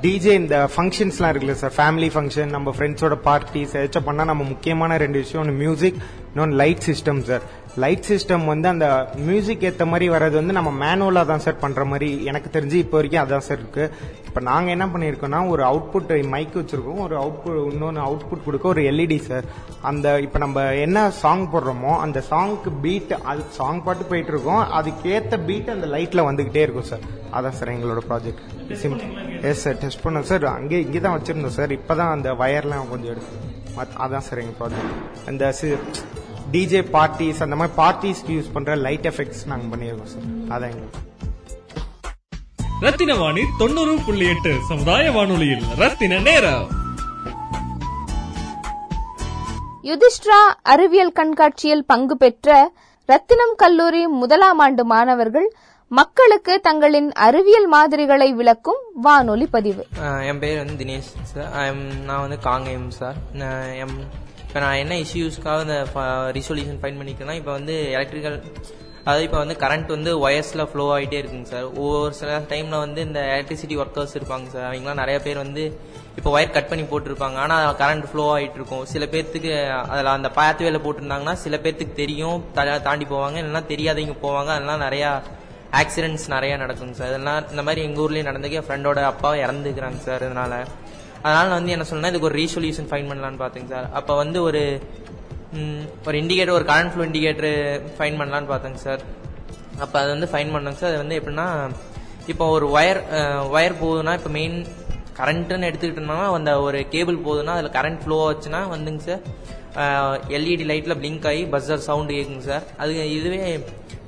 டிஜே இந்த ஃபங்க்ஷன்ஸ்லாம் இருக்குல்ல சார் ஃபேமிலி ஃபங்க்ஷன் நம்ம ஃப்ரெண்ட்ஸோட பார்ட்டிஸ் ஏதாச்சும் பண்ணால் நம்ம முக்கியமான ரெண்டு விஷயம் ஒன்று மியூசிக் இன்னொன்று light system sir light system வந்து அந்த மியூசிக் ஏற்ற மாதிரி வர்றது வந்து நம்ம மேனுவலாக தான் சார் பண்ணுற மாதிரி எனக்கு தெரிஞ்சு இப்போ வரைக்கும் அதான் சார் இருக்கு. இப்போ நாங்கள் என்ன பண்ணியிருக்கோம்னா ஒரு அவுட்புட் மைக் வச்சிருக்கோம். ஒரு அவுட்புட் இன்னொன்று அவுட்புட் கொடுக்க ஒரு எல்இடி சார் அந்த இப்போ நம்ம என்ன சாங் போடுறோமோ அந்த சாங்க்கு பீட் அது சாங் பாட்டு போயிட்டு இருக்கோம் அதுக்கேற்ற பீட் அந்த லைட்டில் வந்துக்கிட்டே இருக்கும் சார் அதான் சார் எங்களோட ப்ராஜெக்ட் சிம் எஸ் சார் டெஸ்ட் பண்ணோம் சார் அங்கே இங்கே தான் வச்சுருந்தோம் சார் இப்போ தான் அந்த வயர்லாம் கொஞ்சம் எடுத்து அதான் சார் எங்கள் ப்ராஜெக்ட் அந்த டிஜே பார்ட்டிஸ் அந்த மாதிரி பார்ட்டிஸ்க்கு யூஸ் பண்ணுற லைட் எஃபெக்ட்ஸ் நாங்கள் பண்ணியிருக்கோம் சார் அதான் எங்களுக்கு. ரத்தின வாணி தொண்ணூறு புள்ளி எட்டு சமுதாய வானொலியில் ரத்தின நேரம். யுதிஷ்டிரா அறிவியல் கண்காட்சியில் பங்கு பெற்ற ரத்தினம் கல்லூரி முதலாம் ஆண்டு மாணவர்கள் மக்களுக்கு தங்களின் அறிவியல் மாதிரிகளை விளக்கும் வானொலி பதிவு. என் பேர் வந்து தினேஷ் சார் நான் வந்து காங்கேயம் சார் நான் எம் இப்போ நான் என்ன இஷ்யூஸ்க்காக இந்த ரிசொல்யூஷன் ஃபைன் பண்ணிக்கிறேன்னா இப்போ வந்து எலக்ட்ரிக்கல் அதாவது இப்போ வந்து கரண்ட் வந்து ஒயர்ஸில் ஃப்ளோ ஆகிட்டே இருக்குங்க சார் ஒவ்வொரு சில டைமில் வந்து இந்த எலக்ட்ரிசிட்டி ஒர்க்கர்ஸ் இருப்பாங்க சார் அவங்களாம் நிறைய பேர் வந்து இப்போ ஒயர் கட் பண்ணி போட்டிருப்பாங்க. ஆனால் கரண்ட் ஃப்ளோ ஆகிட்டு இருக்கும். சில பேர்த்துக்கு அதில் அந்த பாத்வேல போட்டிருந்தாங்கன்னா சில பேர்த்துக்கு தெரியும். தாண்டி போவாங்க. இல்லைன்னா தெரியாதவங்க போவாங்க. அதெல்லாம் நிறையா ஆக்சிடென்ட்ஸ் நிறையா நடக்குங்க சார் இதெல்லாம் இந்த மாதிரி எங்கள் ஊர்லேயும் நடந்துக்கு ஃப்ரெண்டோட அப்பா இறந்துக்கிறாங்க சார் இதனால் அதனால வந்து என்ன சொல்லணும் இதுக்கு ஒரு ரீசொல்யூஷன் ஃபைன் பண்ணலான்னு பார்த்தேங்க சார். அப்போ வந்து ஒரு ஒரு இண்டிகேட்டர் ஒரு கரண்ட் ஃப்ளோ இண்டிகேட்டர் ஃபைன் பண்ணலான்னு பார்த்தேங்க சார். அப்போ அது வந்து ஃபைன் பண்ணோங்க சார். அது வந்து எப்படின்னா இப்போ ஒரு ஒயர் ஒயர் போகுதுன்னா இப்போ மெயின் கரண்ட்டுன்னு எடுத்துக்கிட்டோம்னா அந்த ஒரு கேபிள் போகுதுன்னா அதில் கரண்ட் ஃப்ளோ ஆச்சுன்னா வந்துங்க சார் எல்இடி லைட்டில் பிளிங்க் ஆகி பஸ்ஸர் சவுண்டு கேட்குங்க சார். அது இதுவே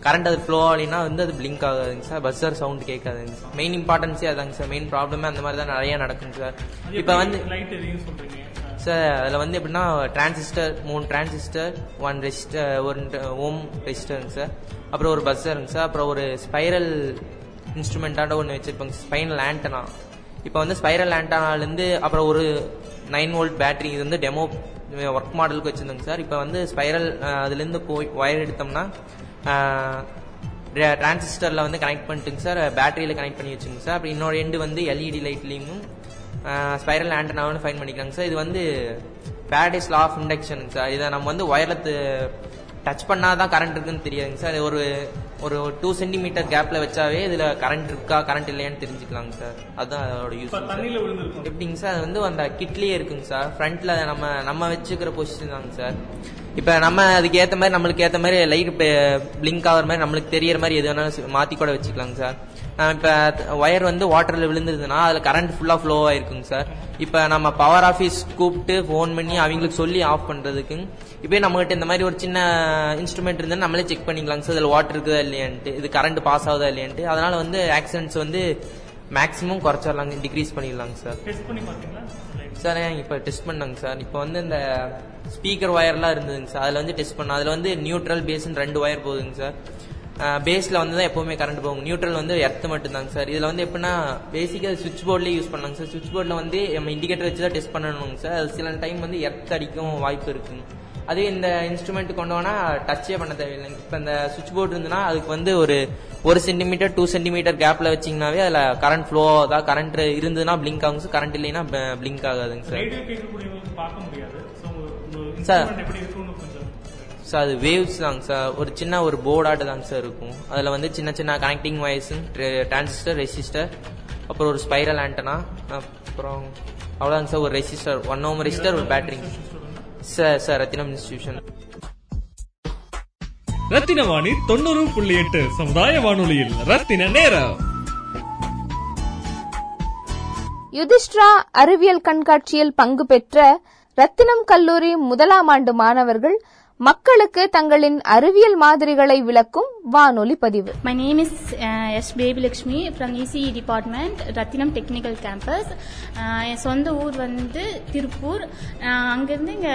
கரண்ட் அது ஃப்ளோ ஆகலைன்னா வந்து அது பிளிங்க் ஆகாதுங்க சார் பஸ்ஸர் சவுண்ட் கேட்காதுங்க சார் மெயின் இம்பார்ட்டன்ஸே அதாங்க சார் மெயின் ப்ராப்ளமே அந்த மாதிரி தான் நிறைய நடக்குங்க சார் இப்போ வந்து சார் அதில் வந்து எப்படின்னா டிரான்சிஸ்டர் மூணு டிரான்சிஸ்டர் ஒன் ரெஜிஸ்டர் ஒரு ஓம் ரெஜிஸ்டருங்க சார் அப்புறம் ஒரு பஸ்ஸருங்க சார் அப்புறம் ஒரு ஸ்பைரல் இன்ஸ்ட்ருமெண்ட்டாட ஒன்று வச்சிருப்பாங்க ஸ்பைனல் ஆண்டனா இப்போ வந்து ஸ்பைரல் ஆண்டனாலேருந்து அப்புறம் ஒரு நைன் வோல்ட் பேட்டரி இது வந்து டெமோ ஒர்க் மாடலுக்கு வச்சிருந்தோங்க சார் இப்போ வந்து ஸ்பைரல் அதுலேருந்து போய் ஒயர் எடுத்தோம்னா டிரான்சிஸ்டரில் வந்து கனெக்ட் பண்ணிட்டுங்க சார். பேட்டரியில் கனெக்ட் பண்ணி வச்சுங்க சார். அப்புறம் இன்னொரு எண்டு வந்து எல்இடி லைட்லேயும் ஸ்பைரல் ஆண்டனாவும் ஃபைன் பண்ணிக்கிறாங்க சார். இது வந்து பேரடைஸ் லா ஆஃப் இண்டக்ஷனுங்க சார். இதை நம்ம வந்து ஒயர்லத்து டச் பண்ணாதான் கரண்ட் இருக்குன்னு தெரியாதுங்க சார். ஒரு ஒரு டூ சென்டிமீட்டர் கேப்ல வச்சாவே இதுல கரண்ட் இருக்கா கரண்ட் இல்லையான்னு தெரிஞ்சுக்கலாங்க சார். அதுதான் அதோட யூஸ். எப்படிங்க சார்? அது வந்து அந்த கிட்லயே இருக்குங்க சார். ஃப்ரண்ட்ல நம்ம நம்ம வச்சுக்கிற பொசிஷன் தாங்க சார். இப்ப நம்ம அதுக்கு ஏத்த மாதிரி நம்மளுக்கு ஏத்த மாதிரி லைட் பிளிங்க் ஆகுற மாதிரி நம்மளுக்கு தெரியற மாதிரி எது வேணாலும் மாத்தி கூட வச்சுக்கலாங்க சார். இப்ப ஒயர் வந்து வாட்டர்ல விழுந்ததுன்னா அதுல கரண்ட் ஃபுல்லா ஃப்ளோ ஆயிருக்குங்க சார் இப்ப நம்ம பவர் ஆஃபீஸ் கூப்பிட்டு ஃபோன் பண்ணி அவங்களுக்கு சொல்லி ஆஃப் பண்றதுக்கு இப்போ நம்ம கிட்ட இந்த மாதிரி ஒரு சின்ன இன்ஸ்ட்ருமெண்ட் இருந்தா நம்மளே செக் பண்ணிக்கலாங்க சார் இதுல வாட்டர் இருக்குதா இல்லையான்ட்டு இது கரண்ட் பாஸ் ஆகுதா இல்லையான்ட்டு. அதனால வந்து ஆக்சிடென்ட்ஸ் வந்து மேக்ஸிமம் குறைச்சிடலாங்க டிக்ரீஸ் பண்ணிடலாங்க சார் சார் இப்போ டெஸ்ட் பண்ணாங்க சார் இப்போ வந்து இந்த ஸ்பீக்கர் ஒயர்லாம் இருந்ததுங்க சார் அதில் வந்து டெஸ்ட் பண்ணோம். அதில் வந்து நியூட்ரல் பேஸ்னு ரெண்டு ஒயர் போகுதுங்க சார் பேஸில் வந்து தான் எப்போவுமே கரண்ட் போகும். நியூட்ரல் வந்து எர்த் மட்டும்தாங்க சார் இதில் வந்து எப்படின்னா பேசிக்காக சுவிட்ச் போர்ட்லேயே யூஸ் பண்ணாங்க சார் சுவிட்ச் போர்டில் வந்து நம்ம இண்டிகேட்டர் வச்சு தான் டெஸ்ட் பண்ணணுங்க சார் அது சில டைம் வந்து எர்த் அடிக்கும் வாய்ப்பு இருக்குங்க. அதே இந்த இன்ஸ்ட்ருமெண்ட் கொண்டு போனா டச்சே பண்ண தேவையில்லைங்க. இப்போ இந்த சுவிட்ச் போர்டு இருந்துன்னா அதுக்கு வந்து ஒரு ஒரு சென்டிமீட்டர் டூ சென்டிமீட்டர் கேப்ல வச்சீங்கன்னாவே அதில் கரண்ட் ஃப்ளோ ஆகுதா கரண்ட் இருந்ததுன்னா பிளிங்க் ஆகுங்க சார் கரண்ட் இல்லைன்னா பிளிங்க் ஆகாதுங்க சார் முடியாது. ஸோ அது வேவ்ஸ் தாங்க சார் ஒரு சின்ன ஒரு போர்டாட்டு தாங்க சார் இருக்கும். அதில் வந்து சின்ன சின்ன கனெக்டிங் வயர்ஸ் டிரான்சிஸ்டர் ரெசிஸ்டர் அப்புறம் ஒரு ஸ்பைரல் ஆண்டனா அப்புறம் அவ்வளோதாங்க சார் ஒரு ரெசிஸ்டர் ஒன் ஓம் ரெசிஸ்டர் ஒரு battery sir sir Rathinam institution Rathina Vani தொண்ணூறு புள்ளி எட்டு சமுதாய வானொலியில் ரத்தின நேரம் யுதிஷ்டிரா அறிவியல் கண்காட்சியில் பங்கு பெற்ற ரத்தினம் கல்லூரி முதலாம் ஆண்டு மாணவர்கள் மக்களுக்கு தங்களின் அறிவியல் மாதிரிகளை விளக்கும் வானொலி பதிவு. My name is S S. From ECE department Rathinam technical campus என் சொந்த ஊர் வந்து திருப்பூர். Uh, அங்கேருந்து இங்கே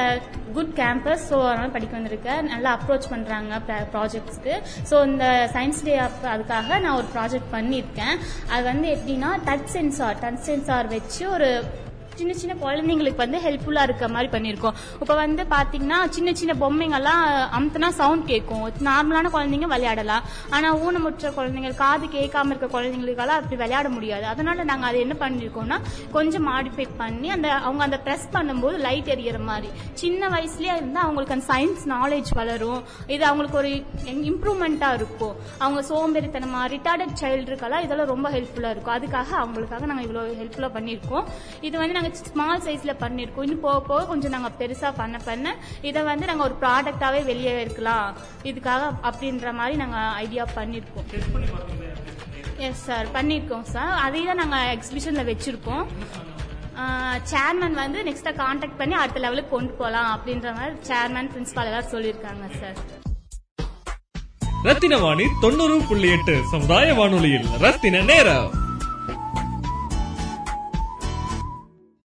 குட் கேம்பஸ் ஸோ அதனால் படிக்க வந்திருக்கேன். நல்லா அப்ரோச் பண்ணுறாங்க ப்ராஜெக்ட்ஸ்க்கு ஸோ இந்த சயின்ஸ் டே அதுக்காக நான் ஒரு ப்ராஜெக்ட் பண்ணியிருக்கேன். அது வந்து எப்படின்னா டச் சென்சார் டச் சென்சார் வச்சு ஒரு சின்ன சின்ன குழந்தைங்களுக்கு வந்து ஹெல்ப்ஃபுல்லாக இருக்க மாதிரி பண்ணியிருக்கோம் இப்போ வந்து பாத்தீங்கன்னா சின்ன சின்ன பொம்மைங்கெல்லாம் அமுத்துனா சவுண்ட் கேட்கும். நார்மலான குழந்தைங்க விளையாடலாம். ஆனால் ஊனமுற்ற குழந்தைங்க காது கேட்காம இருக்க குழந்தைங்களுக்கெல்லாம் அப்படி விளையாட முடியாது. அதனால நாங்கள் அதை என்ன பண்ணிருக்கோம்னா கொஞ்சம் மாடிஃபை பண்ணி அந்த அவங்க அந்த ப்ரெஸ் பண்ணும்போது லைட் எரியற மாதிரி. சின்ன வயசுலயே இருந்தால் அவங்களுக்கு அந்த சயின்ஸ் நாலேஜ் வளரும். இது அவங்களுக்கு ஒரு இம்ப்ரூவ்மெண்ட்டாக இருக்கும். அவங்க சோம்பேறித்தனமா ரிட்டார்டட் சைல்டுக்கெல்லாம் இதெல்லாம் ரொம்ப ஹெல்ப்ஃபுல்லாக இருக்கும். அதுக்காக அவங்களுக்காக நாங்கள் இவ்வளோ ஹெல்ப்ஃபுல்லாக பண்ணியிருக்கோம் இது வந்து நாங்கள் ஸ்மால் சைஸில் பண்ணியிருக்கோம் இன்னும் போக போக கொஞ்சம் நாங்கள் பெருசாக பண்ண பண்ண இதை வந்து நாங்கள் ஒரு ப்ராடக்டாகவே வெளியே இருக்கலாம் இதுக்காக அப்படின்ற மாதிரி நாங்கள் ஐடியா பண்ணியிருக்கோம் எஸ் சார் பண்ணியிருக்கோம் சார் அதையும் தான் நாங்கள் எக்ஸிபிஷனில் வச்சுருக்கோம். சேர்மன் வந்து நெக்ஸ்ட்டாக காண்டாக்ட் பண்ணி அடுத்த லெவலுக்கு கொண்டு போகலாம் அப்படின்ற மாதிரி சேர்மன் பிரின்சிபால் எல்லாரும் சொல்லியிருக்காங்க சார் ரத்தின வாணி தொண்ணூறு புள்ளி எட்டு சமுதாய வானொலியில் ரத்தின நேரம்.